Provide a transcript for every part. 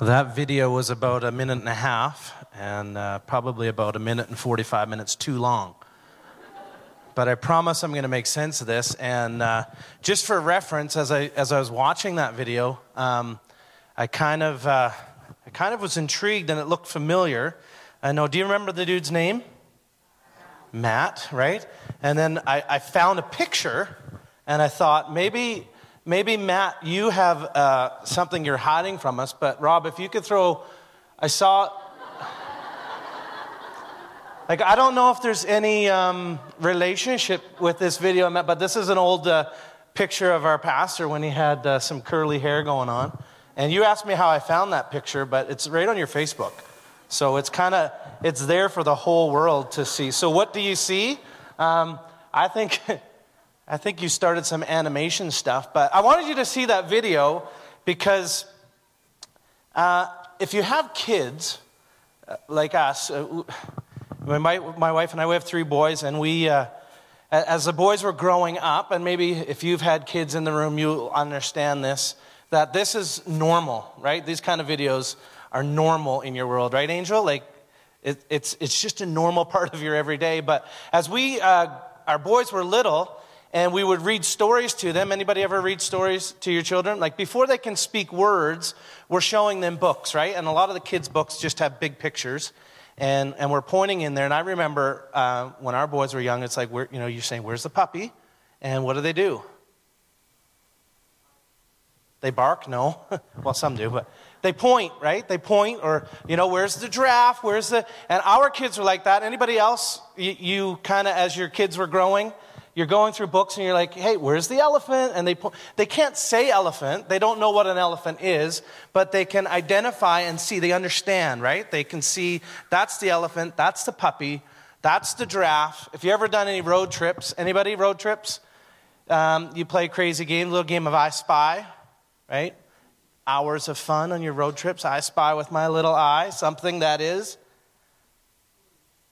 That video was about a minute and a half and uh, probably about a minute and 45 minutes too long. But I promise I'm going to make sense of this. And uh, just for reference, as I, as I was watching that video, um, I, kind of, uh, I kind of was intrigued and it looked familiar. I know, do you remember the dude's name? Matt, right? And then I, I found a picture and I thought maybe maybe Matt, you have uh, something you're hiding from us, but Rob, if you could throw, I saw, like, I don't know if there's any um, relationship with this video, but this is an old uh, picture of our pastor when he had uh, some curly hair going on. And you asked me how I found that picture, but it's right on your Facebook. So it's kind of, it's there for the whole world to see. So what do you see? Um, I think I think you started some animation stuff, but I wanted you to see that video because uh, if you have kids uh, like us, uh, my, my wife and I, we have three boys, and we, uh, as the boys were growing up, and maybe if you've had kids in the room, you'll understand this, that this is normal, right? These kind of videos are normal in your world, right, Angel? Like, it, it's, it's just a normal part of your everyday. But as we, uh, our boys were little, and we would read stories to them. Anybody ever read stories to your children? Like before they can speak words, we're showing them books, right? And a lot of the kids' books just have big pictures, and and we're pointing in there. And I remember uh, when our boys were young, it's like we're you know you're saying where's the puppy, and what do they do? They bark? No. well, some do, but they point, right? They point, or, you know, where's the giraffe? Where's the. And our kids were like that. Anybody else, you, you kind of, as your kids were growing, you're going through books and you're like, hey, where's the elephant? And they, they can't say elephant. They don't know what an elephant is, but they can identify and see. They understand, right? They can see that's the elephant, that's the puppy, that's the giraffe. If you ever done any road trips, anybody road trips? Um, you play crazy game, little game of I Spy, right? Hours of fun on your road trips. I spy with my little eye, something that is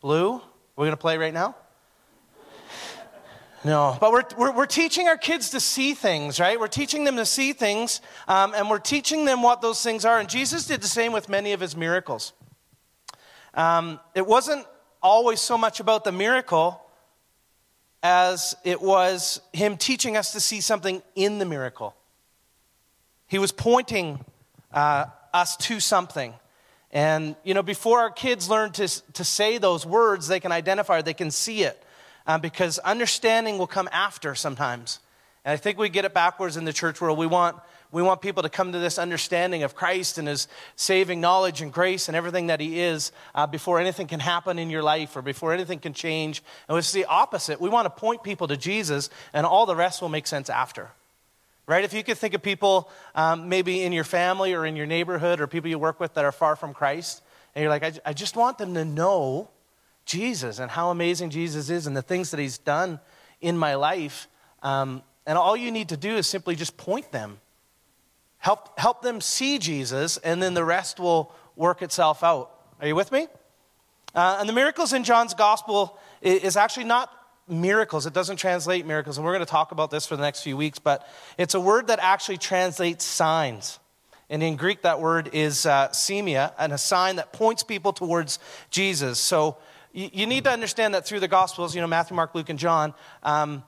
blue. We're going to play right now. No, but we're, we're, we're, teaching our kids to see things, right? We're teaching them to see things, um, and we're teaching them what those things are. And Jesus did the same with many of his miracles. Um, it wasn't always so much about the miracle as it was him teaching us to see something in the miracle. He was pointing uh, us to something. And, you know, before our kids learn to, to say those words, they can identify, they can see it um, because understanding will come after sometimes. And I think we get it backwards in the church world. We want, we want people to come to this understanding of Christ and his saving knowledge and grace and everything that he is uh, before anything can happen in your life or before anything can change. And it's the opposite. We want to point people to Jesus, and all the rest will make sense after. Right? If you could think of people um, maybe in your family or in your neighborhood or people you work with that are far from Christ, and you're like, I, I just want them to know Jesus and how amazing Jesus is and the things that he's done in my life. Um, and all you need to do is simply just point them. Help, help them see Jesus, and then the rest will work itself out. Are you with me? Uh, and the miracles in John's gospel is actually not miracles. It doesn't translate miracles. And we're going to talk about this for the next few weeks, but it's a word that actually translates signs. And in Greek, that word is uh, semeia, and a sign that points people towards Jesus. So you, need to understand that through the Gospels, you know, Matthew, Mark, Luke, and John, um,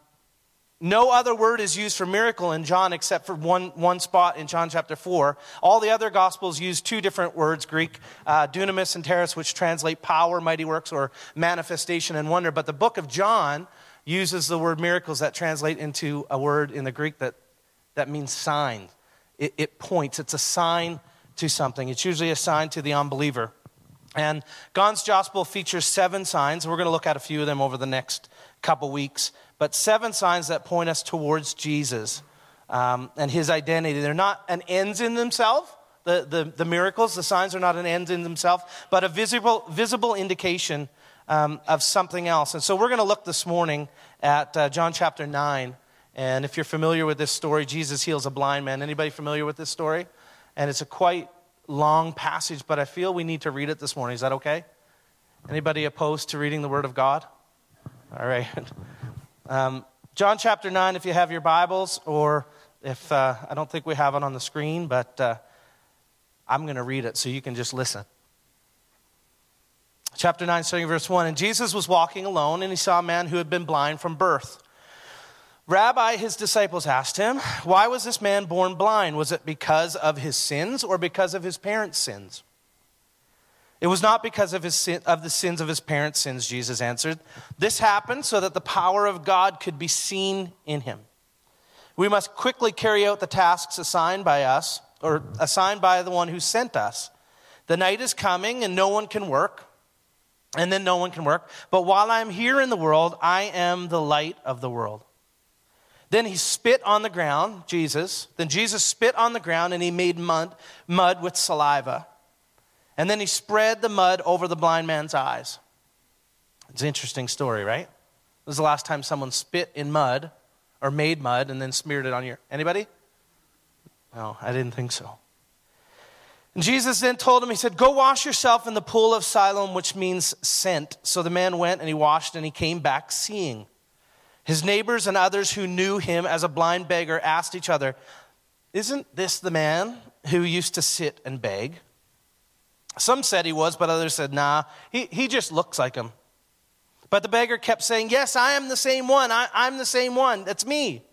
no other word is used for miracle in John except for one, one spot in John chapter 4. All the other Gospels use two different words Greek, uh, dunamis and teres, which translate power, mighty works, or manifestation and wonder. But the book of John uses the word miracles that translate into a word in the Greek that, that means sign. It, it points, it's a sign to something. It's usually a sign to the unbeliever. And John's Gospel features seven signs. We're going to look at a few of them over the next couple weeks. But seven signs that point us towards Jesus um, and his identity. They're not an ends in themselves. The, the, the, miracles, the signs are not an end in themselves, but a visible, visible indication um, of something else. And so we're going to look this morning at uh, John chapter 9. And if you're familiar with this story, Jesus heals a blind man. Anybody familiar with this story? And it's a quite long passage, but I feel we need to read it this morning. Is that okay? Anybody opposed to reading the Word of God? All right. Um, John chapter 9, if you have your Bibles, or if uh, I don't think we have it on the screen, but uh, I'm going to read it so you can just listen. Chapter 9, starting verse 1. And Jesus was walking alone, and he saw a man who had been blind from birth. Rabbi, his disciples asked him, Why was this man born blind? Was it because of his sins or because of his parents' sins? It was not because of, his sin, of the sins of his parents' sins, Jesus answered. This happened so that the power of God could be seen in him. We must quickly carry out the tasks assigned by us, or assigned by the one who sent us. The night is coming and no one can work, and then no one can work. But while I'm here in the world, I am the light of the world. Then he spit on the ground, Jesus. Then Jesus spit on the ground and he made mud, mud with saliva. And then he spread the mud over the blind man's eyes. It's an interesting story, right? This was the last time someone spit in mud or made mud and then smeared it on your. Anybody? No, I didn't think so. And Jesus then told him, He said, Go wash yourself in the pool of Siloam, which means sent. So the man went and he washed and he came back seeing. His neighbors and others who knew him as a blind beggar asked each other, Isn't this the man who used to sit and beg? Some said he was, but others said, Nah, he, he just looks like him. But the beggar kept saying, Yes, I am the same one. I, I'm the same one. That's me.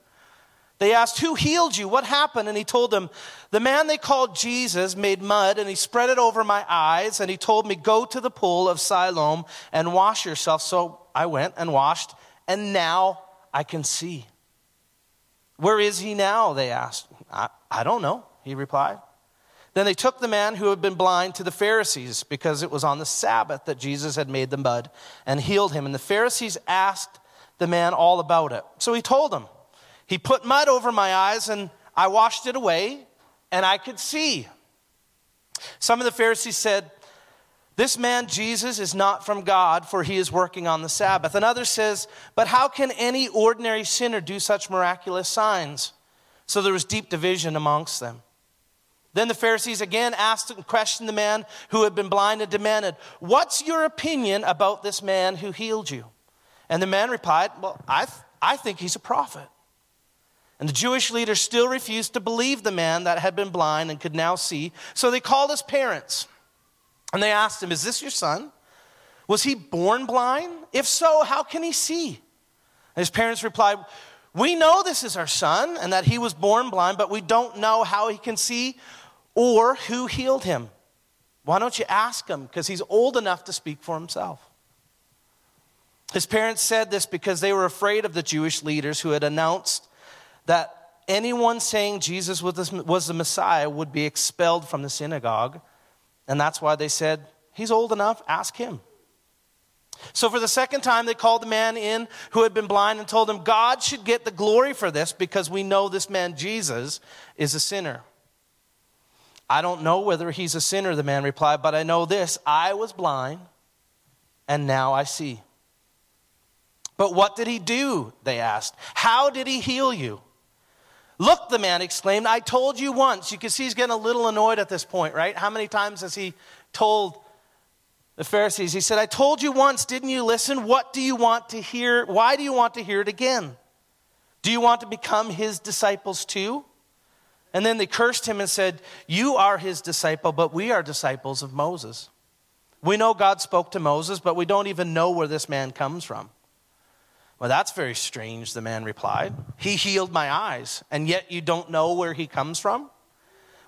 They asked, Who healed you? What happened? And he told them, The man they called Jesus made mud and he spread it over my eyes and he told me, Go to the pool of Siloam and wash yourself. So I went and washed, and now I can see. Where is he now? They asked. I, I don't know, he replied. Then they took the man who had been blind to the Pharisees because it was on the Sabbath that Jesus had made the mud and healed him. And the Pharisees asked the man all about it. So he told them, He put mud over my eyes and I washed it away and I could see. Some of the Pharisees said, this man, Jesus, is not from God, for he is working on the Sabbath. Another says, But how can any ordinary sinner do such miraculous signs? So there was deep division amongst them. Then the Pharisees again asked and questioned the man who had been blind and demanded, What's your opinion about this man who healed you? And the man replied, Well, I, th- I think he's a prophet. And the Jewish leaders still refused to believe the man that had been blind and could now see. So they called his parents and they asked him, Is this your son? Was he born blind? If so, how can he see? And his parents replied, We know this is our son and that he was born blind, but we don't know how he can see or who healed him. Why don't you ask him? Because he's old enough to speak for himself. His parents said this because they were afraid of the Jewish leaders who had announced that anyone saying Jesus was the Messiah would be expelled from the synagogue and that's why they said, He's old enough, ask him. So, for the second time, they called the man in who had been blind and told him, God should get the glory for this because we know this man, Jesus, is a sinner. I don't know whether he's a sinner, the man replied, but I know this I was blind and now I see. But what did he do? They asked. How did he heal you? Look, the man exclaimed, I told you once. You can see he's getting a little annoyed at this point, right? How many times has he told the Pharisees? He said, I told you once, didn't you listen? What do you want to hear? Why do you want to hear it again? Do you want to become his disciples too? And then they cursed him and said, You are his disciple, but we are disciples of Moses. We know God spoke to Moses, but we don't even know where this man comes from. Well, that's very strange, the man replied. He healed my eyes, and yet you don't know where he comes from?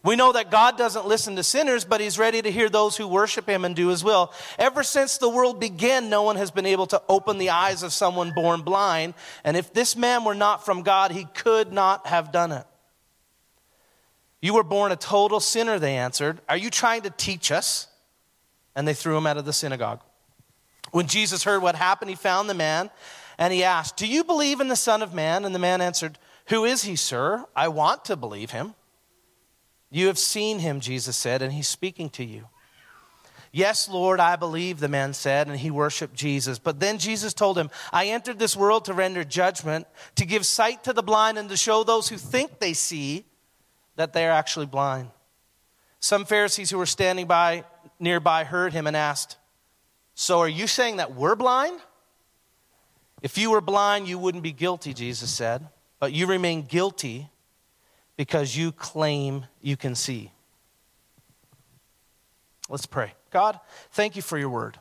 We know that God doesn't listen to sinners, but he's ready to hear those who worship him and do his will. Ever since the world began, no one has been able to open the eyes of someone born blind. And if this man were not from God, he could not have done it. You were born a total sinner, they answered. Are you trying to teach us? And they threw him out of the synagogue. When Jesus heard what happened, he found the man and he asked, Do you believe in the Son of Man? And the man answered, Who is he, sir? I want to believe him. You have seen him, Jesus said, and he's speaking to you. Yes, Lord, I believe, the man said, and he worshiped Jesus. But then Jesus told him, I entered this world to render judgment, to give sight to the blind, and to show those who think they see that they are actually blind. Some Pharisees who were standing by nearby heard him and asked, So are you saying that we're blind? If you were blind, you wouldn't be guilty, Jesus said, but you remain guilty because you claim you can see. Let's pray. God, thank you for your word.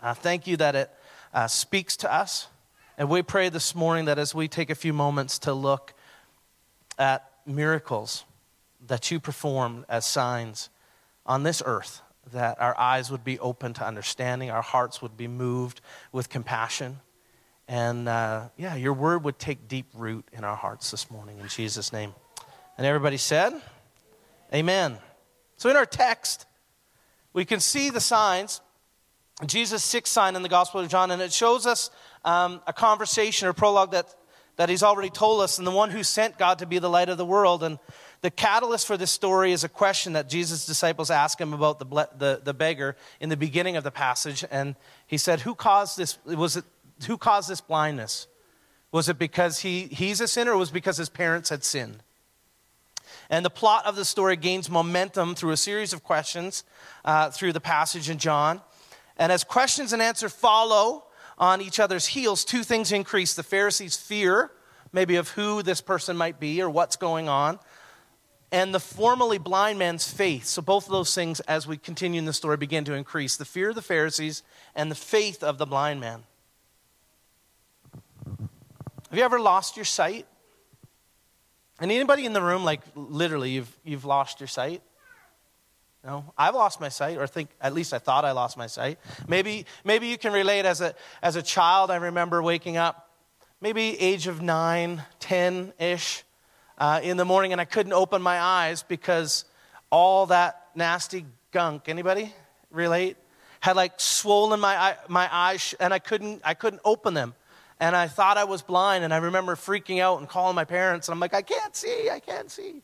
Uh, thank you that it uh, speaks to us. And we pray this morning that as we take a few moments to look at miracles that you performed as signs on this earth, that our eyes would be open to understanding, our hearts would be moved with compassion. And uh, yeah, your word would take deep root in our hearts this morning in Jesus' name. And everybody said, Amen. So in our text, we can see the signs. Jesus' sixth sign in the Gospel of John, and it shows us um, a conversation or prologue that, that he's already told us, and the one who sent God to be the light of the world. And the catalyst for this story is a question that Jesus' disciples ask him about the, the, the beggar in the beginning of the passage. And he said, Who caused this? Was it, who caused this blindness? Was it because he, he's a sinner, or was it because his parents had sinned? And the plot of the story gains momentum through a series of questions uh, through the passage in John. And as questions and answers follow on each other's heels, two things increase the Pharisees' fear, maybe of who this person might be or what's going on, and the formerly blind man's faith. So, both of those things, as we continue in the story, begin to increase the fear of the Pharisees and the faith of the blind man. Have you ever lost your sight? And anybody in the room, like literally, you've, you've lost your sight? No, I've lost my sight, or think at least I thought I lost my sight. Maybe, maybe you can relate as a, as a child. I remember waking up, maybe age of nine, 10 ish, uh, in the morning, and I couldn't open my eyes because all that nasty gunk, anybody relate? Had like swollen my, my eyes, and I couldn't, I couldn't open them and I thought I was blind, and I remember freaking out and calling my parents, and I'm like, I can't see, I can't see.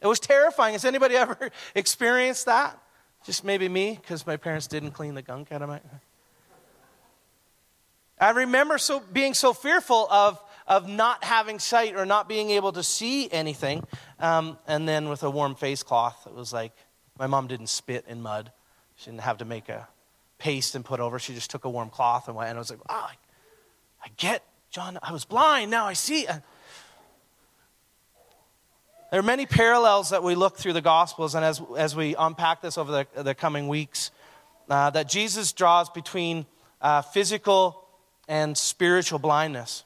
It was terrifying. Has anybody ever experienced that? Just maybe me, because my parents didn't clean the gunk out of my. I remember so being so fearful of of not having sight or not being able to see anything, um, and then with a warm face cloth, it was like my mom didn't spit in mud. She didn't have to make a paste and put over. She just took a warm cloth and went, and I was like, oh, I get, John, I was blind, now I see. There are many parallels that we look through the Gospels, and as, as we unpack this over the, the coming weeks, uh, that Jesus draws between uh, physical and spiritual blindness.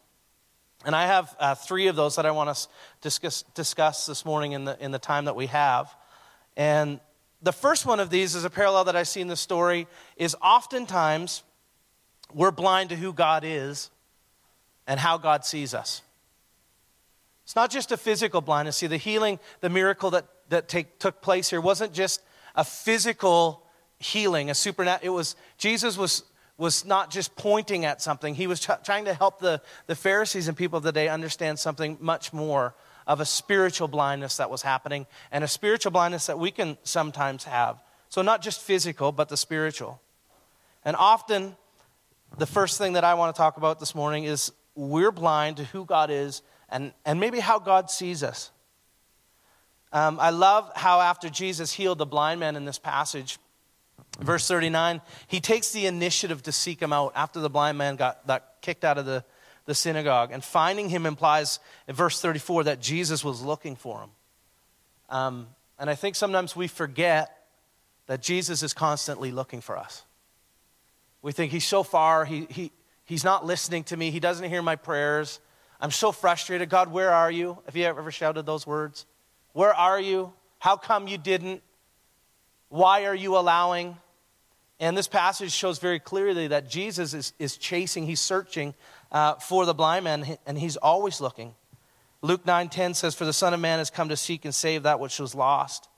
And I have uh, three of those that I want to discuss, discuss this morning in the, in the time that we have. And the first one of these is a parallel that I see in the story is oftentimes we're blind to who God is and how God sees us. It's not just a physical blindness. See, the healing, the miracle that, that take, took place here wasn't just a physical healing, a supernatural. It was, Jesus was, was not just pointing at something, he was trying to help the, the Pharisees and people of the day understand something much more of a spiritual blindness that was happening and a spiritual blindness that we can sometimes have. So, not just physical, but the spiritual. And often, the first thing that I want to talk about this morning is we're blind to who God is and, and maybe how God sees us. Um, I love how after Jesus healed the blind man in this passage, verse 39, he takes the initiative to seek him out after the blind man got, got kicked out of the, the synagogue. And finding him implies in verse 34 that Jesus was looking for him. Um, and I think sometimes we forget that Jesus is constantly looking for us. We think he's so far, he, he, He's not listening to me. He doesn't hear my prayers. I'm so frustrated. God, where are you? Have you ever shouted those words? Where are you? How come you didn't? Why are you allowing? And this passage shows very clearly that Jesus is, is chasing, he's searching uh, for the blind man, and he's always looking. Luke 9:10 says, For the Son of Man has come to seek and save that which was lost.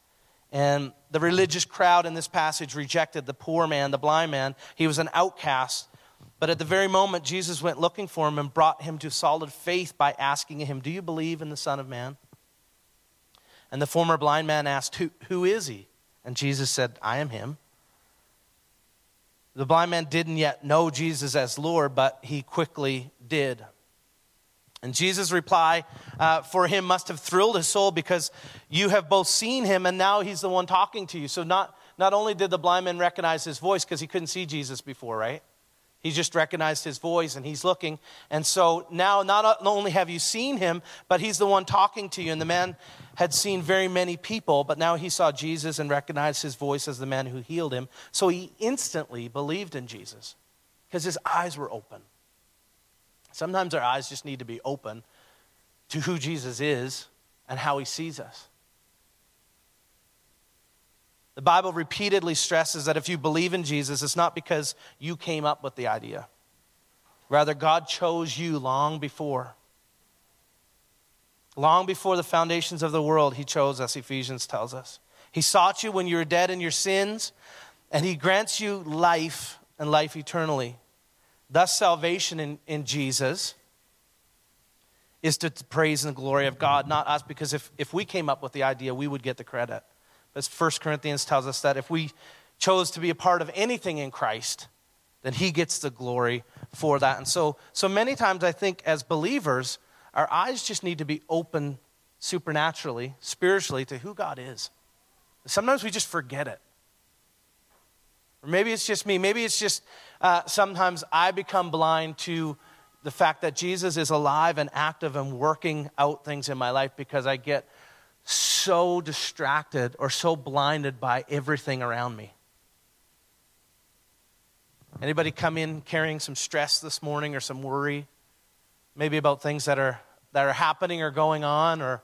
And the religious crowd in this passage rejected the poor man, the blind man. He was an outcast. But at the very moment, Jesus went looking for him and brought him to solid faith by asking him, Do you believe in the Son of Man? And the former blind man asked, Who, who is he? And Jesus said, I am him. The blind man didn't yet know Jesus as Lord, but he quickly did. And Jesus' reply uh, for him must have thrilled his soul because you have both seen him and now he's the one talking to you. So, not, not only did the blind man recognize his voice because he couldn't see Jesus before, right? He just recognized his voice and he's looking. And so now, not only have you seen him, but he's the one talking to you. And the man had seen very many people, but now he saw Jesus and recognized his voice as the man who healed him. So he instantly believed in Jesus because his eyes were open. Sometimes our eyes just need to be open to who Jesus is and how he sees us. The Bible repeatedly stresses that if you believe in Jesus, it's not because you came up with the idea. Rather, God chose you long before. Long before the foundations of the world, He chose us, Ephesians tells us. He sought you when you were dead in your sins, and He grants you life and life eternally. Thus, salvation in, in Jesus is to praise and glory of God, not us, because if, if we came up with the idea, we would get the credit. But 1 Corinthians tells us that if we chose to be a part of anything in Christ, then he gets the glory for that. And so, so many times I think as believers, our eyes just need to be open supernaturally, spiritually, to who God is. Sometimes we just forget it. Or maybe it's just me. Maybe it's just uh, sometimes I become blind to the fact that Jesus is alive and active and working out things in my life because I get so distracted or so blinded by everything around me. Anybody come in carrying some stress this morning or some worry? Maybe about things that are that are happening or going on or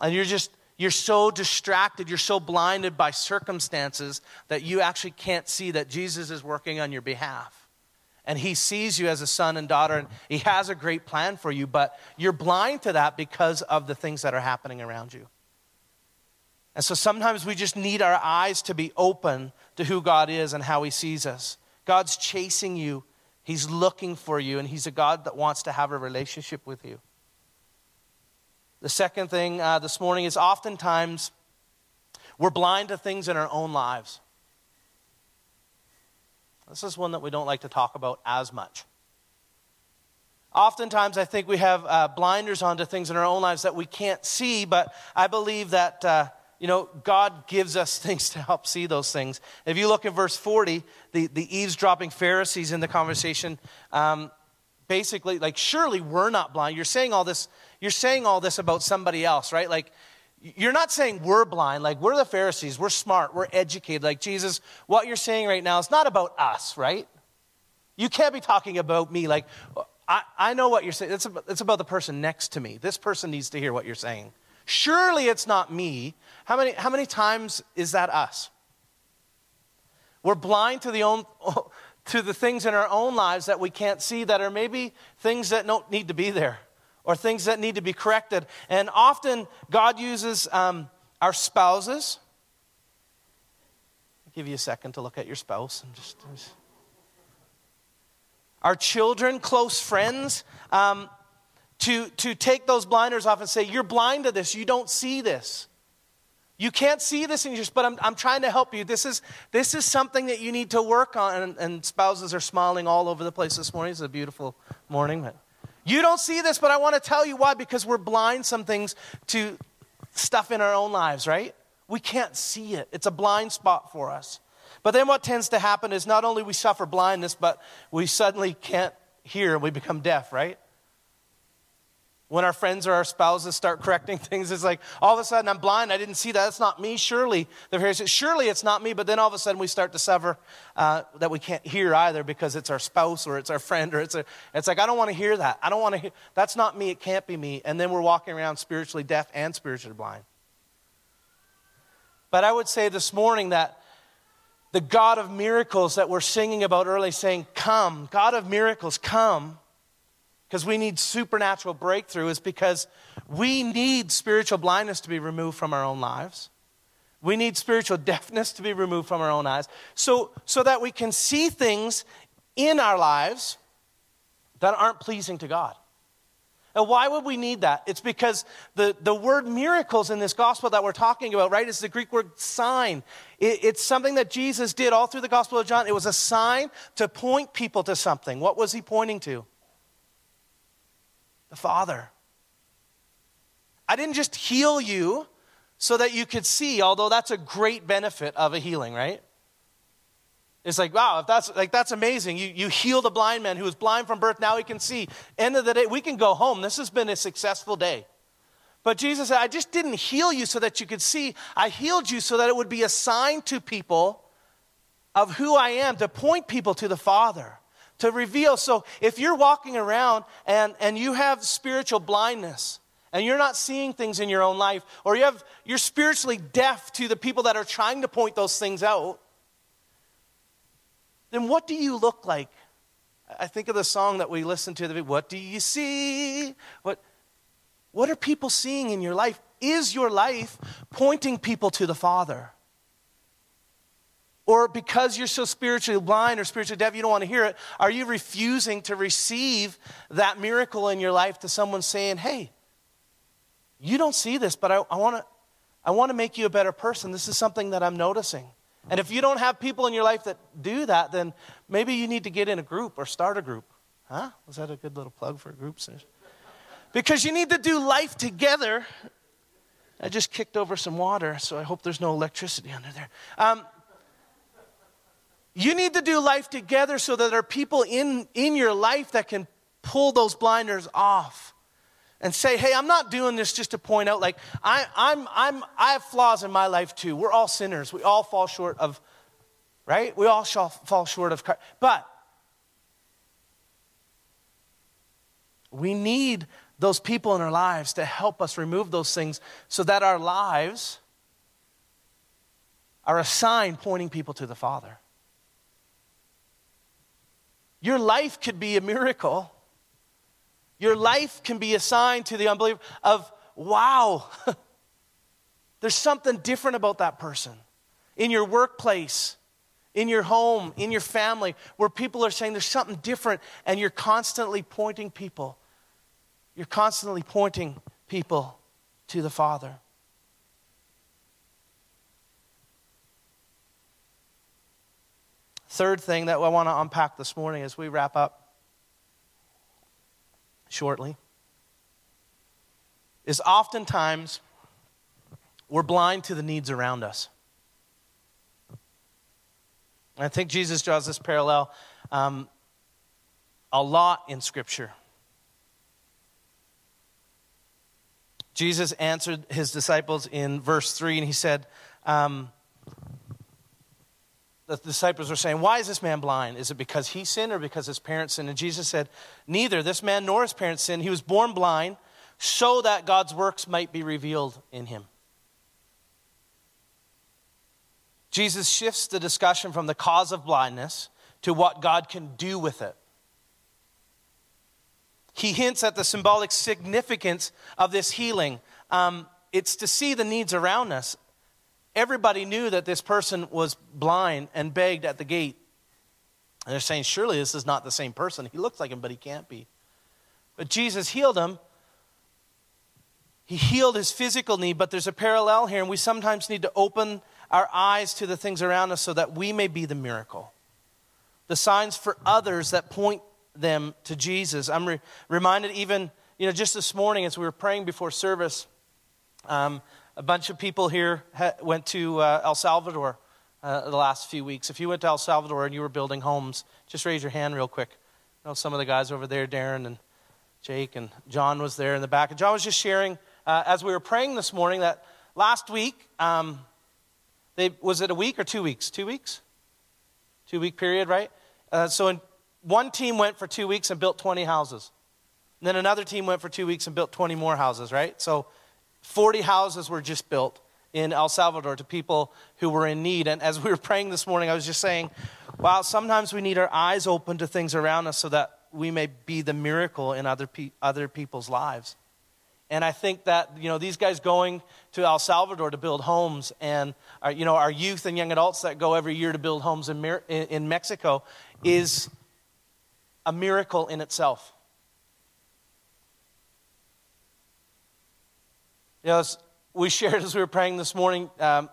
and you're just you're so distracted, you're so blinded by circumstances that you actually can't see that Jesus is working on your behalf and he sees you as a son and daughter and he has a great plan for you but you're blind to that because of the things that are happening around you. And so sometimes we just need our eyes to be open to who god is and how he sees us. God's chasing you. He's looking for you and he's a god that wants to have a relationship with you. The second thing uh, this morning is oftentimes we're blind to things in our own lives this is one that we don't like to talk about as much. Oftentimes, I think we have uh, blinders onto things in our own lives that we can't see, but I believe that, uh, you know, God gives us things to help see those things. If you look at verse 40, the, the eavesdropping Pharisees in the conversation, um, basically, like, surely we're not blind. You're saying all this, you're saying all this about somebody else, right? Like, you're not saying we're blind, like we're the Pharisees, we're smart, we're educated. Like Jesus, what you're saying right now is not about us, right? You can't be talking about me. Like, I, I know what you're saying. It's about, it's about the person next to me. This person needs to hear what you're saying. Surely it's not me. How many, how many times is that us? We're blind to the, own, to the things in our own lives that we can't see that are maybe things that don't need to be there or things that need to be corrected. And often God uses um, our spouses. I'll give you a second to look at your spouse and just. just our children, close friends, um, to, to take those blinders off and say, You're blind to this. You don't see this. You can't see this in your, but I'm, I'm trying to help you. This is, this is something that you need to work on. And, and spouses are smiling all over the place this morning. It's a beautiful morning. But you don't see this, but I want to tell you why because we're blind some things to stuff in our own lives, right? We can't see it. It's a blind spot for us. But then what tends to happen is not only we suffer blindness, but we suddenly can't hear and we become deaf, right? When our friends or our spouses start correcting things, it's like all of a sudden I'm blind. I didn't see that. That's not me. Surely the Pharisees, surely it's not me. But then all of a sudden we start to sever uh, that we can't hear either because it's our spouse or it's our friend or it's a, it's like I don't want to hear that. I don't want to hear. That's not me. It can't be me. And then we're walking around spiritually deaf and spiritually blind. But I would say this morning that the God of miracles that we're singing about early, saying, "Come, God of miracles, come." Because we need supernatural breakthrough is because we need spiritual blindness to be removed from our own lives. We need spiritual deafness to be removed from our own eyes so, so that we can see things in our lives that aren't pleasing to God. And why would we need that? It's because the, the word miracles in this gospel that we're talking about, right, is the Greek word sign. It, it's something that Jesus did all through the Gospel of John. It was a sign to point people to something. What was he pointing to? The Father. I didn't just heal you so that you could see, although that's a great benefit of a healing, right? It's like, wow, if that's like that's amazing. You you healed a blind man who was blind from birth, now he can see. End of the day, we can go home. This has been a successful day. But Jesus said, I just didn't heal you so that you could see. I healed you so that it would be a sign to people of who I am, to point people to the Father, to reveal. So if you're walking around and, and you have spiritual blindness, and you're not seeing things in your own life, or you have, you're spiritually deaf to the people that are trying to point those things out, then what do you look like? I think of the song that we listened to. What do you see? What, what are people seeing in your life? Is your life pointing people to the Father? Or because you're so spiritually blind or spiritually deaf, you don't want to hear it, are you refusing to receive that miracle in your life to someone saying, hey, you don't see this, but I, I want to I want to make you a better person. This is something that I'm noticing. And if you don't have people in your life that do that, then maybe you need to get in a group or start a group. Huh? Was that a good little plug for groups? Because you need to do life together. I just kicked over some water, so I hope there's no electricity under there. Um, you need to do life together so that there are people in, in your life that can pull those blinders off and say, hey, I'm not doing this just to point out, like, I, I'm, I'm, I have flaws in my life too. We're all sinners. We all fall short of, right? We all shall fall short of Christ. But we need those people in our lives to help us remove those things so that our lives are a sign pointing people to the Father. Your life could be a miracle your life can be a sign to the unbeliever of, wow, there's something different about that person. In your workplace, in your home, in your family, where people are saying there's something different, and you're constantly pointing people. You're constantly pointing people to the Father. Third thing that I want to unpack this morning as we wrap up shortly is oftentimes we're blind to the needs around us. I think Jesus draws this parallel um, a lot in Scripture. Jesus answered his disciples in verse 3, and he said, um, the disciples were saying, Why is this man blind? Is it because he sinned or because his parents sinned? And Jesus said, Neither. This man nor his parents sinned. He was born blind so that God's works might be revealed in him. Jesus shifts the discussion from the cause of blindness to what God can do with it. He hints at the symbolic significance of this healing. Um, it's to see the needs around us. Everybody knew that this person was blind and begged at the gate. And they're saying, surely this is not the same person. He looks like him, but he can't be. But Jesus healed him. He healed his physical need, but there's a parallel here, and we sometimes need to open our eyes to the things around us so that we may be the miracle. The signs for others that point them to Jesus. I'm re- reminded even, you know, just this morning as we were praying before service, um, a bunch of people here went to uh, El Salvador uh, the last few weeks. If you went to El Salvador and you were building homes, just raise your hand real quick. I know some of the guys over there, Darren and Jake and John was there in the back. And John was just sharing uh, as we were praying this morning that last week, um, they, was it a week or two weeks? Two weeks? Two week period, right? Uh, so in, one team went for two weeks and built 20 houses. And then another team went for two weeks and built 20 more houses, right? So 40 houses were just built in El Salvador to people who were in need. And as we were praying this morning, I was just saying, wow, sometimes we need our eyes open to things around us so that we may be the miracle in other, pe- other people's lives. And I think that, you know, these guys going to El Salvador to build homes and, our, you know, our youth and young adults that go every year to build homes in, in Mexico is a miracle in itself. You know, we shared as we were praying this morning, um,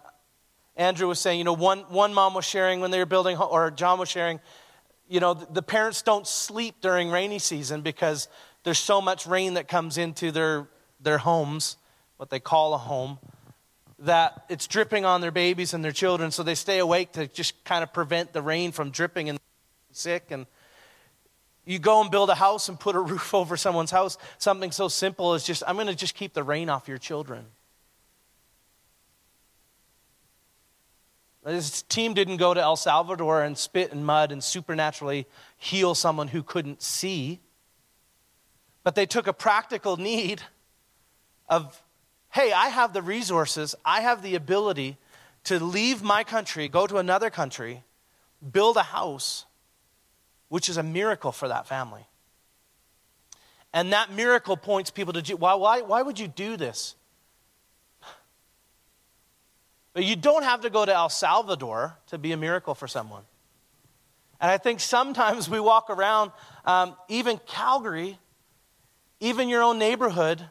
Andrew was saying, you know, one, one mom was sharing when they were building, or John was sharing, you know, the, the parents don't sleep during rainy season because there's so much rain that comes into their, their homes, what they call a home. that it's dripping on their babies and their children, so they stay awake to just kind of prevent the rain from dripping and sick. And you go and build a house and put a roof over someone's house. Something so simple as just, I'm going to just keep the rain off your children. This team didn't go to El Salvador and spit in mud and supernaturally heal someone who couldn't see. But they took a practical need of, hey, I have the resources, I have the ability to leave my country, go to another country, build a house, which is a miracle for that family. And that miracle points people to why, why, why would you do this? But you don't have to go to El Salvador to be a miracle for someone. And I think sometimes we walk around, um, even Calgary, even your own neighborhood,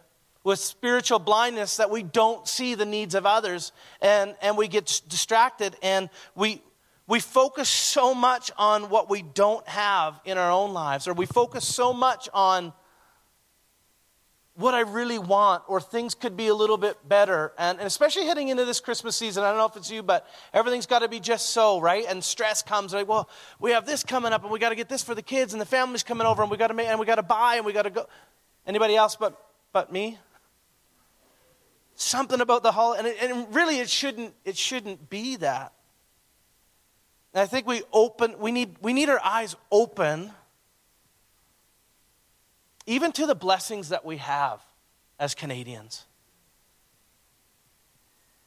with spiritual blindness that we don't see the needs of others and, and we get distracted and we, we focus so much on what we don't have in our own lives, or we focus so much on what I really want, or things could be a little bit better. And, and, especially heading into this Christmas season, I don't know if it's you, but everything's got to be just so, right? And stress comes like, well, we have this coming up, and we got to get this for the kids, and the family's coming over, and we got to make, and we got to buy, and we got to go. Anybody else but but me? Something about the holiday, and, and really, it shouldn't it shouldn't be that. And I think we open we need we need our eyes open even to the blessings that we have as Canadians.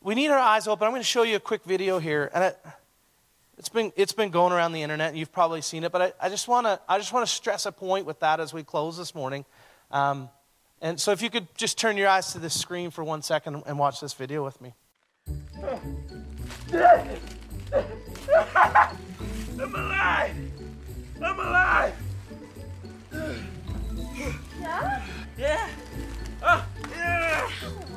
We need our eyes open. I'm going to show you a quick video here, and it, has been it's been going around the internet, and you've probably seen it. But I, I just want to I just want to stress a point with that as we close this morning. Um, and so, if you could just turn your eyes to this screen for one second and watch this video with me. I'm alive! I'm alive! Yeah? Yeah. Oh, yeah.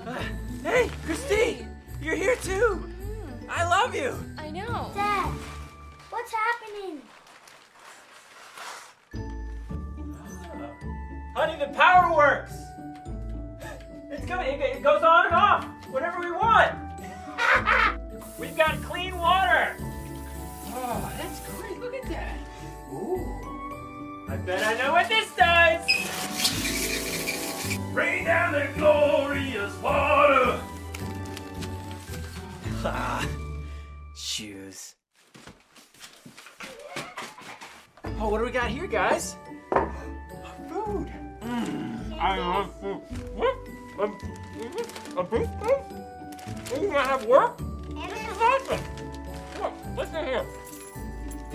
Uh, hey, Christine, you're here too. Mm. I love you. I know. Dad, what's happening? Honey, the power works. It's coming. It goes on and off whenever we want. We've got clean water. Oh, that's great. Look at that. Ooh. I bet I know what this does. Rain down the glorious water. Ah, shoes. Oh, what do we got here, guys? Food. Mm, I love food. What? A, a beef steak? You gonna have work? This is awesome. Look, listen here.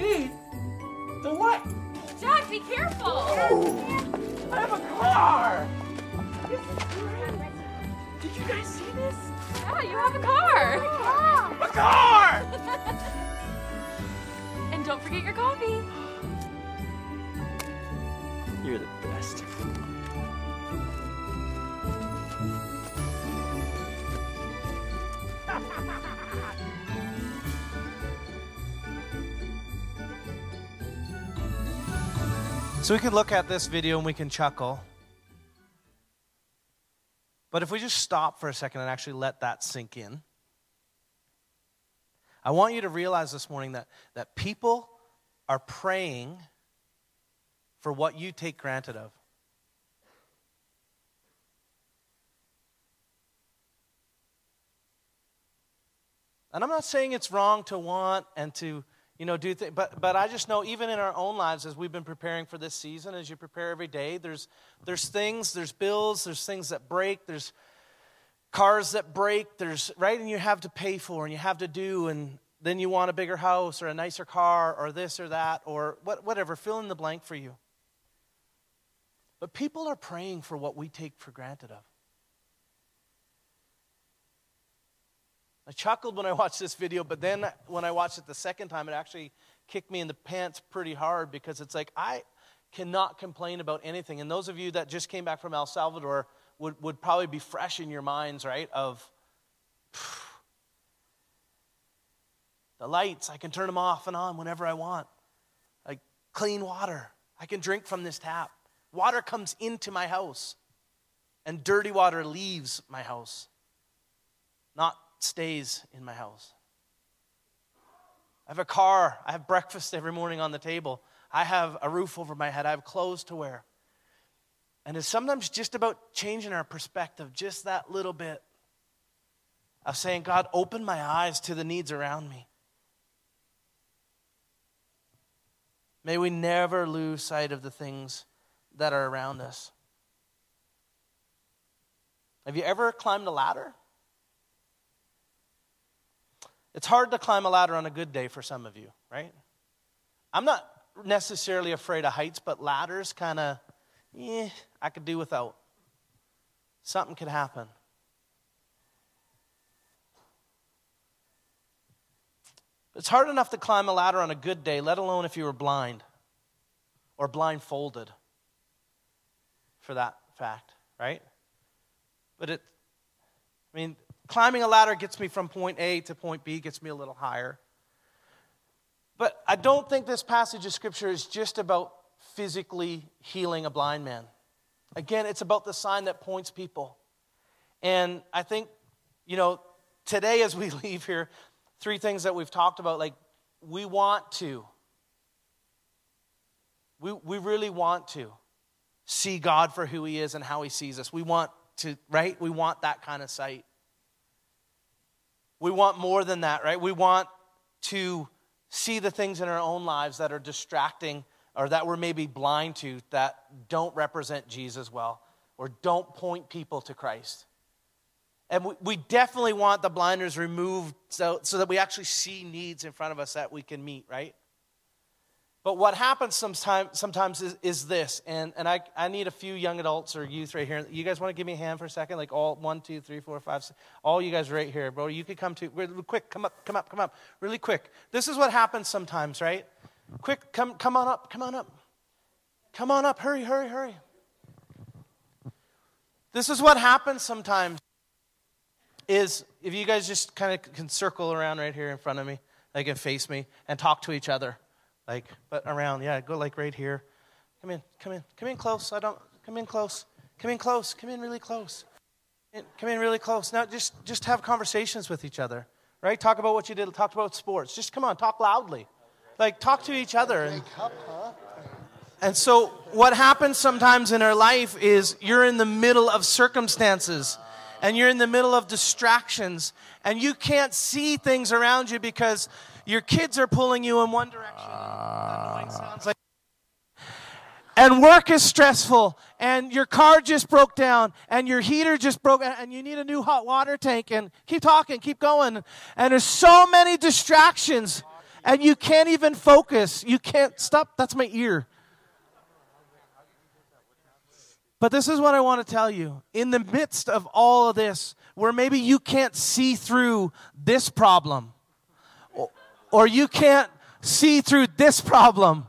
Steve, the what? Jack, be careful! Oh, I have a car! Did you guys see this? Yeah, you have a car! A car! and don't forget your coffee. You're the best. So we can look at this video and we can chuckle. But if we just stop for a second and actually let that sink in, I want you to realize this morning that, that people are praying for what you take granted of. And I'm not saying it's wrong to want and to you know, do th- but but I just know even in our own lives as we've been preparing for this season, as you prepare every day, there's there's things, there's bills, there's things that break, there's cars that break, there's right, and you have to pay for and you have to do, and then you want a bigger house or a nicer car or this or that or what, whatever, fill in the blank for you. But people are praying for what we take for granted of. I chuckled when I watched this video, but then when I watched it the second time, it actually kicked me in the pants pretty hard because it's like I cannot complain about anything. And those of you that just came back from El Salvador would, would probably be fresh in your minds, right? Of the lights, I can turn them off and on whenever I want. Like clean water, I can drink from this tap. Water comes into my house, and dirty water leaves my house. Not stays in my house. I have a car. I have breakfast every morning on the table. I have a roof over my head. I have clothes to wear. And it's sometimes just about changing our perspective just that little bit of saying, God, open my eyes to the needs around me. May we never lose sight of the things that are around us. Have you ever climbed a ladder? It's hard to climb a ladder on a good day for some of you, right? I'm not necessarily afraid of heights, but ladders kind of, yeah, I could do without. Something could happen. It's hard enough to climb a ladder on a good day, let alone if you were blind or blindfolded for that fact, right? But it, I mean, climbing a ladder gets me from point A to point B, gets me a little higher. But I don't think this passage of Scripture is just about physically healing a blind man. Again, it's about the sign that points people. And I think, you know, today as we leave here, three things that we've talked about like, we want to. We, we really want to see God for who He is and how He sees us. We want to, right? We want that kind of sight. We want more than that, right? We want to see the things in our own lives that are distracting or that we're maybe blind to that don't represent Jesus well or don't point people to Christ. And we, we definitely want the blinders removed so, so that we actually see needs in front of us that we can meet, right? But what happens sometimes, sometimes is, is this, and, and I, I need a few young adults or youth right here. You guys want to give me a hand for a second? Like all one, two, three, four, five, six, all you guys right here, bro. You could come to, quick, come up, come up, come up, really quick. This is what happens sometimes, right? Quick, come, come on up, come on up. Come on up, hurry, hurry, hurry. This is what happens sometimes is if you guys just kind of can circle around right here in front of me, like and face me and talk to each other. Like, but around, yeah, go like right here. Come in, come in, come in close. I don't, come in close. Come in close. Come in really close. Come in really close. Now, just just have conversations with each other, right? Talk about what you did. Talk about sports. Just come on, talk loudly, like talk to each other. And, and so, what happens sometimes in our life is you're in the middle of circumstances, and you're in the middle of distractions, and you can't see things around you because your kids are pulling you in one direction. Ah. like and work is stressful and your car just broke down and your heater just broke and you need a new hot water tank and keep talking keep going. And there's so many distractions and you can't even focus. You can't stop. That's my ear. But this is what i want to tell you. In the midst of all of this where maybe you can't see through this problem or you can't see through this problem,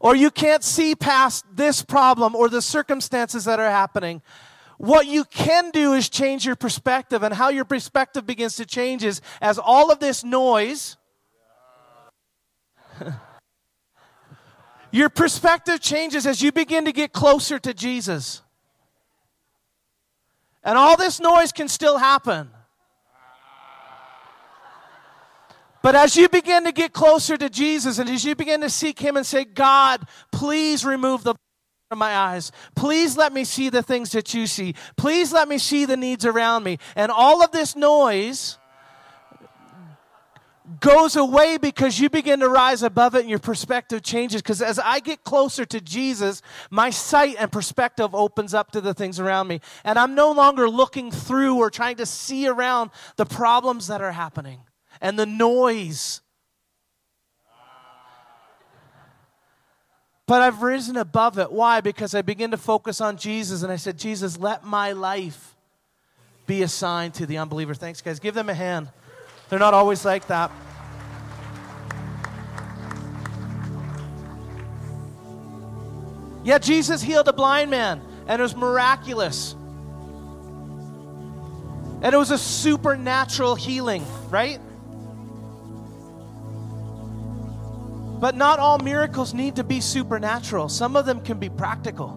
or you can't see past this problem or the circumstances that are happening. What you can do is change your perspective, and how your perspective begins to change is as all of this noise, your perspective changes as you begin to get closer to Jesus. And all this noise can still happen. But as you begin to get closer to Jesus and as you begin to seek Him and say, God, please remove the from my eyes. Please let me see the things that you see. Please let me see the needs around me. And all of this noise goes away because you begin to rise above it and your perspective changes. Because as I get closer to Jesus, my sight and perspective opens up to the things around me. And I'm no longer looking through or trying to see around the problems that are happening and the noise. But I've risen above it. Why? Because I begin to focus on Jesus and I said, Jesus, let my life be a sign to the unbeliever. Thanks, guys. Give them a hand. They're not always like that. Yeah, Jesus healed a blind man, and it was miraculous. And it was a supernatural healing, right? But not all miracles need to be supernatural, some of them can be practical.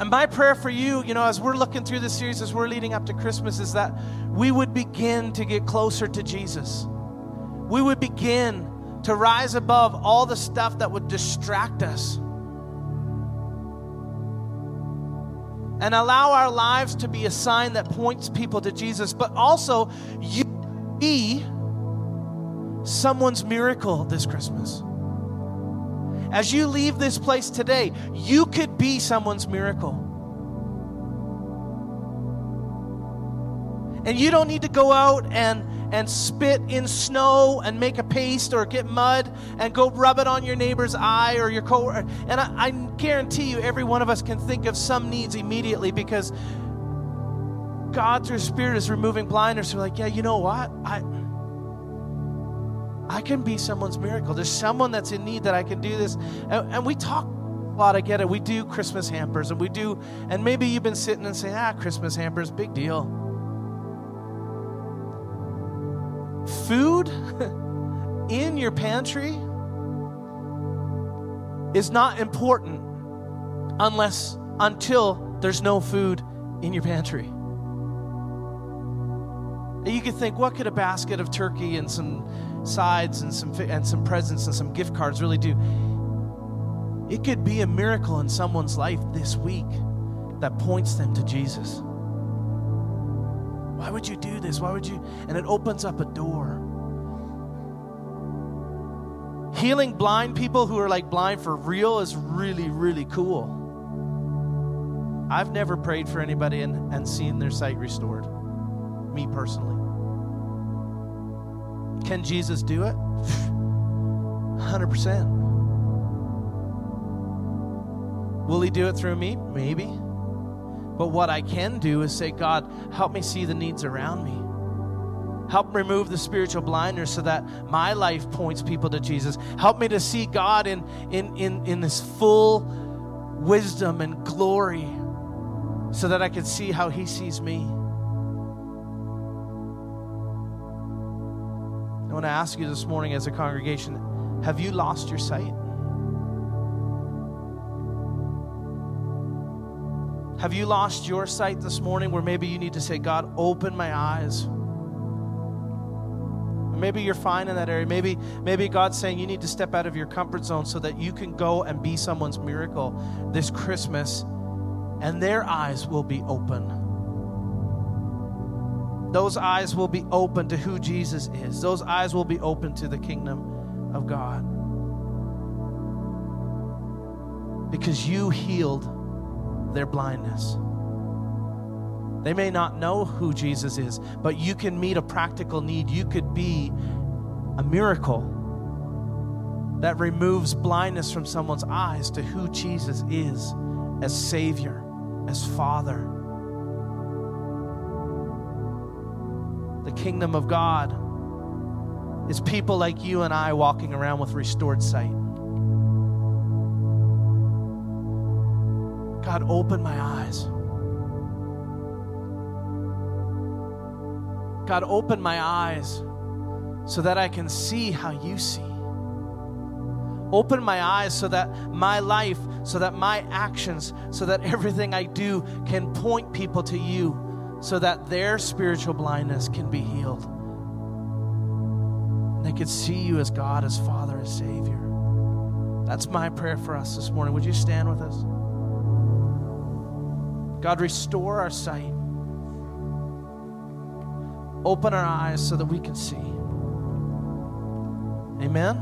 And my prayer for you, you know, as we're looking through this series, as we're leading up to Christmas, is that we would begin to get closer to Jesus. We would begin to rise above all the stuff that would distract us. And allow our lives to be a sign that points people to Jesus, but also you be someone's miracle this Christmas. As you leave this place today, you could be someone's miracle. And you don't need to go out and, and spit in snow and make a paste or get mud and go rub it on your neighbor's eye or your co And I, I guarantee you, every one of us can think of some needs immediately because God, through Spirit, is removing blinders. We're like, yeah, you know what? I I can be someone's miracle. There's someone that's in need that I can do this. And, and, we talk a lot, I get it. We do Christmas hampers and we do, and maybe you've been sitting and saying, ah, Christmas hampers, big deal. Food in your pantry is not important unless, until there's no food in your pantry. You could think, what could a basket of turkey and some sides and some and some presents and some gift cards really do? It could be a miracle in someone's life this week that points them to Jesus. Why would you do this? Why would you? And it opens up a door. Healing blind people who are like blind for real is really, really cool. I've never prayed for anybody and, and seen their sight restored, me personally. Can Jesus do it? 100%. Will he do it through me? Maybe. But what I can do is say, God, help me see the needs around me. Help remove the spiritual blinders so that my life points people to Jesus. Help me to see God in, in, in, in this full wisdom and glory so that I can see how he sees me. I want to ask you this morning as a congregation have you lost your sight? Have you lost your sight this morning where maybe you need to say, God, open my eyes? Maybe you're fine in that area. Maybe, maybe God's saying you need to step out of your comfort zone so that you can go and be someone's miracle this Christmas and their eyes will be open. Those eyes will be open to who Jesus is. Those eyes will be open to the kingdom of God. Because you healed their blindness. They may not know who Jesus is, but you can meet a practical need. You could be a miracle that removes blindness from someone's eyes to who Jesus is as Savior, as Father. The kingdom of God is people like you and I walking around with restored sight. God, open my eyes. God, open my eyes so that I can see how you see. Open my eyes so that my life, so that my actions, so that everything I do can point people to you, so that their spiritual blindness can be healed. And they can see you as God, as Father, as Savior. That's my prayer for us this morning. Would you stand with us? God, restore our sight. Open our eyes so that we can see. Amen.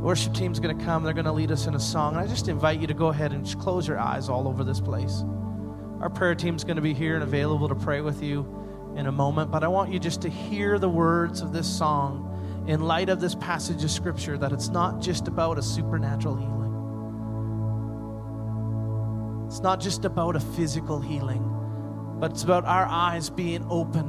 The worship team's going to come. They're going to lead us in a song. And I just invite you to go ahead and just close your eyes all over this place. Our prayer team's going to be here and available to pray with you in a moment. But I want you just to hear the words of this song in light of this passage of Scripture that it's not just about a supernatural healing. It's not just about a physical healing, but it's about our eyes being open.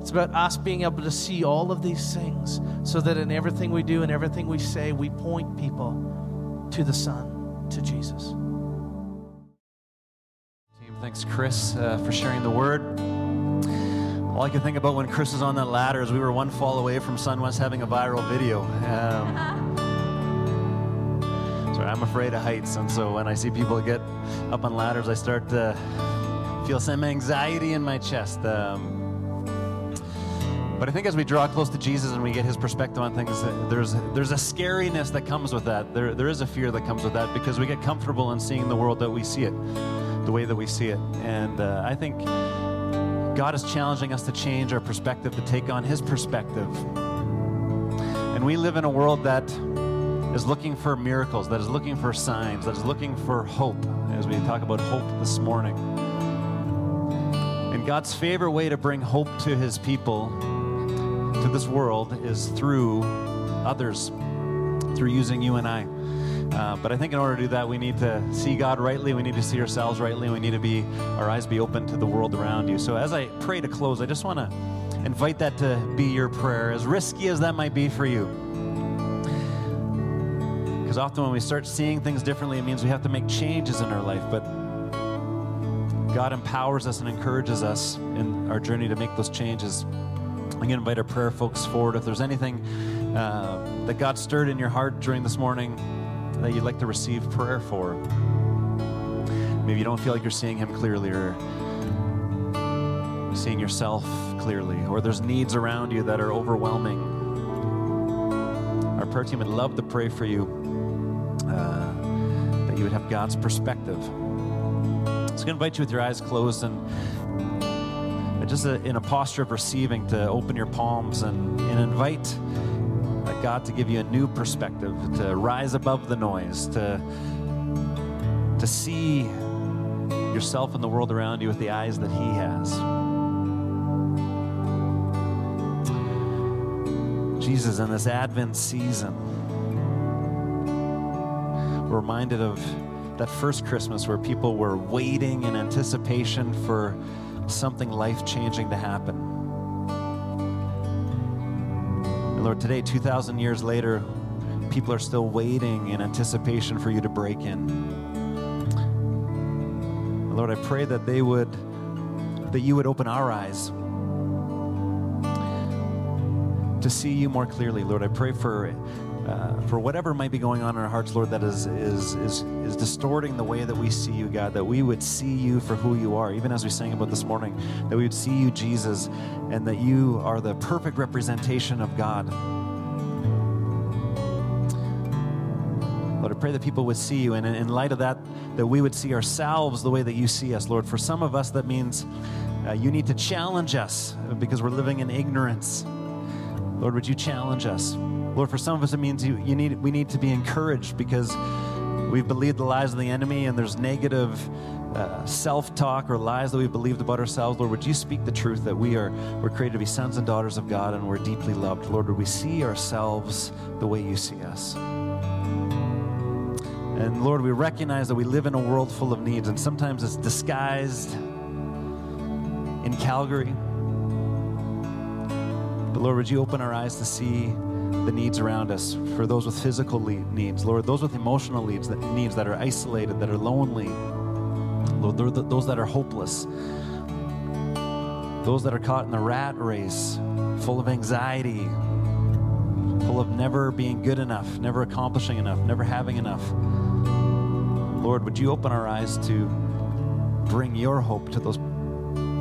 It's about us being able to see all of these things so that in everything we do and everything we say, we point people to the Son, to Jesus. Thanks, Chris, uh, for sharing the word. All I can think about when Chris was on that ladder is we were one fall away from SunWest having a viral video. Um, Sorry, I'm afraid of heights, and so when I see people get up on ladders, I start to feel some anxiety in my chest. Um, but I think as we draw close to Jesus and we get his perspective on things, uh, there's, there's a scariness that comes with that. There, there is a fear that comes with that because we get comfortable in seeing the world that we see it, the way that we see it. And uh, I think God is challenging us to change our perspective, to take on his perspective. And we live in a world that is looking for miracles, that is looking for signs, that is looking for hope, as we talk about hope this morning. And God's favorite way to bring hope to his people to this world is through others, through using you and I. Uh, but I think in order to do that, we need to see God rightly. We need to see ourselves rightly. We need to be our eyes be open to the world around you. So as I pray to close, I just want to invite that to be your prayer, as risky as that might be for you. Because often when we start seeing things differently, it means we have to make changes in our life. But God empowers us and encourages us in our journey to make those changes. I'm going to invite our prayer folks forward. If there's anything uh, that God stirred in your heart during this morning that you'd like to receive prayer for, maybe you don't feel like you're seeing Him clearly or seeing yourself clearly, or there's needs around you that are overwhelming. Prayer team would love to pray for you uh, that you would have God's perspective. So I'm going to invite you with your eyes closed and just a, in a posture of receiving to open your palms and, and invite uh, God to give you a new perspective, to rise above the noise, to, to see yourself and the world around you with the eyes that He has. Jesus, in this Advent season, we're reminded of that first Christmas where people were waiting in anticipation for something life changing to happen. And Lord, today, 2,000 years later, people are still waiting in anticipation for you to break in. And Lord, I pray that they would, that you would open our eyes to see you more clearly. Lord, I pray for uh, for whatever might be going on in our hearts, Lord, that is, is, is, is distorting the way that we see you, God, that we would see you for who you are, even as we sang about this morning, that we would see you, Jesus, and that you are the perfect representation of God. Lord, I pray that people would see you, and in light of that, that we would see ourselves the way that you see us, Lord. For some of us, that means uh, you need to challenge us because we're living in ignorance. Lord, would you challenge us? Lord, for some of us, it means you, you need, we need to be encouraged because we've believed the lies of the enemy and there's negative uh, self talk or lies that we've believed about ourselves. Lord, would you speak the truth that we are we're created to be sons and daughters of God and we're deeply loved? Lord, would we see ourselves the way you see us? And Lord, we recognize that we live in a world full of needs, and sometimes it's disguised in Calgary. But Lord, would you open our eyes to see the needs around us, for those with physical needs, Lord, those with emotional needs that, needs that are isolated, that are lonely, Lord, those that are hopeless, those that are caught in the rat race, full of anxiety, full of never being good enough, never accomplishing enough, never having enough. Lord, would you open our eyes to bring your hope to those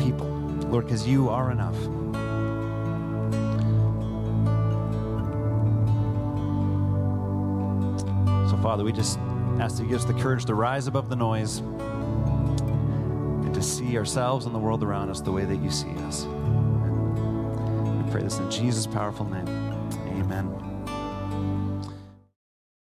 people, Lord, because you are enough. Father, we just ask that you give us the courage to rise above the noise and to see ourselves and the world around us the way that you see us. We pray this in Jesus' powerful name.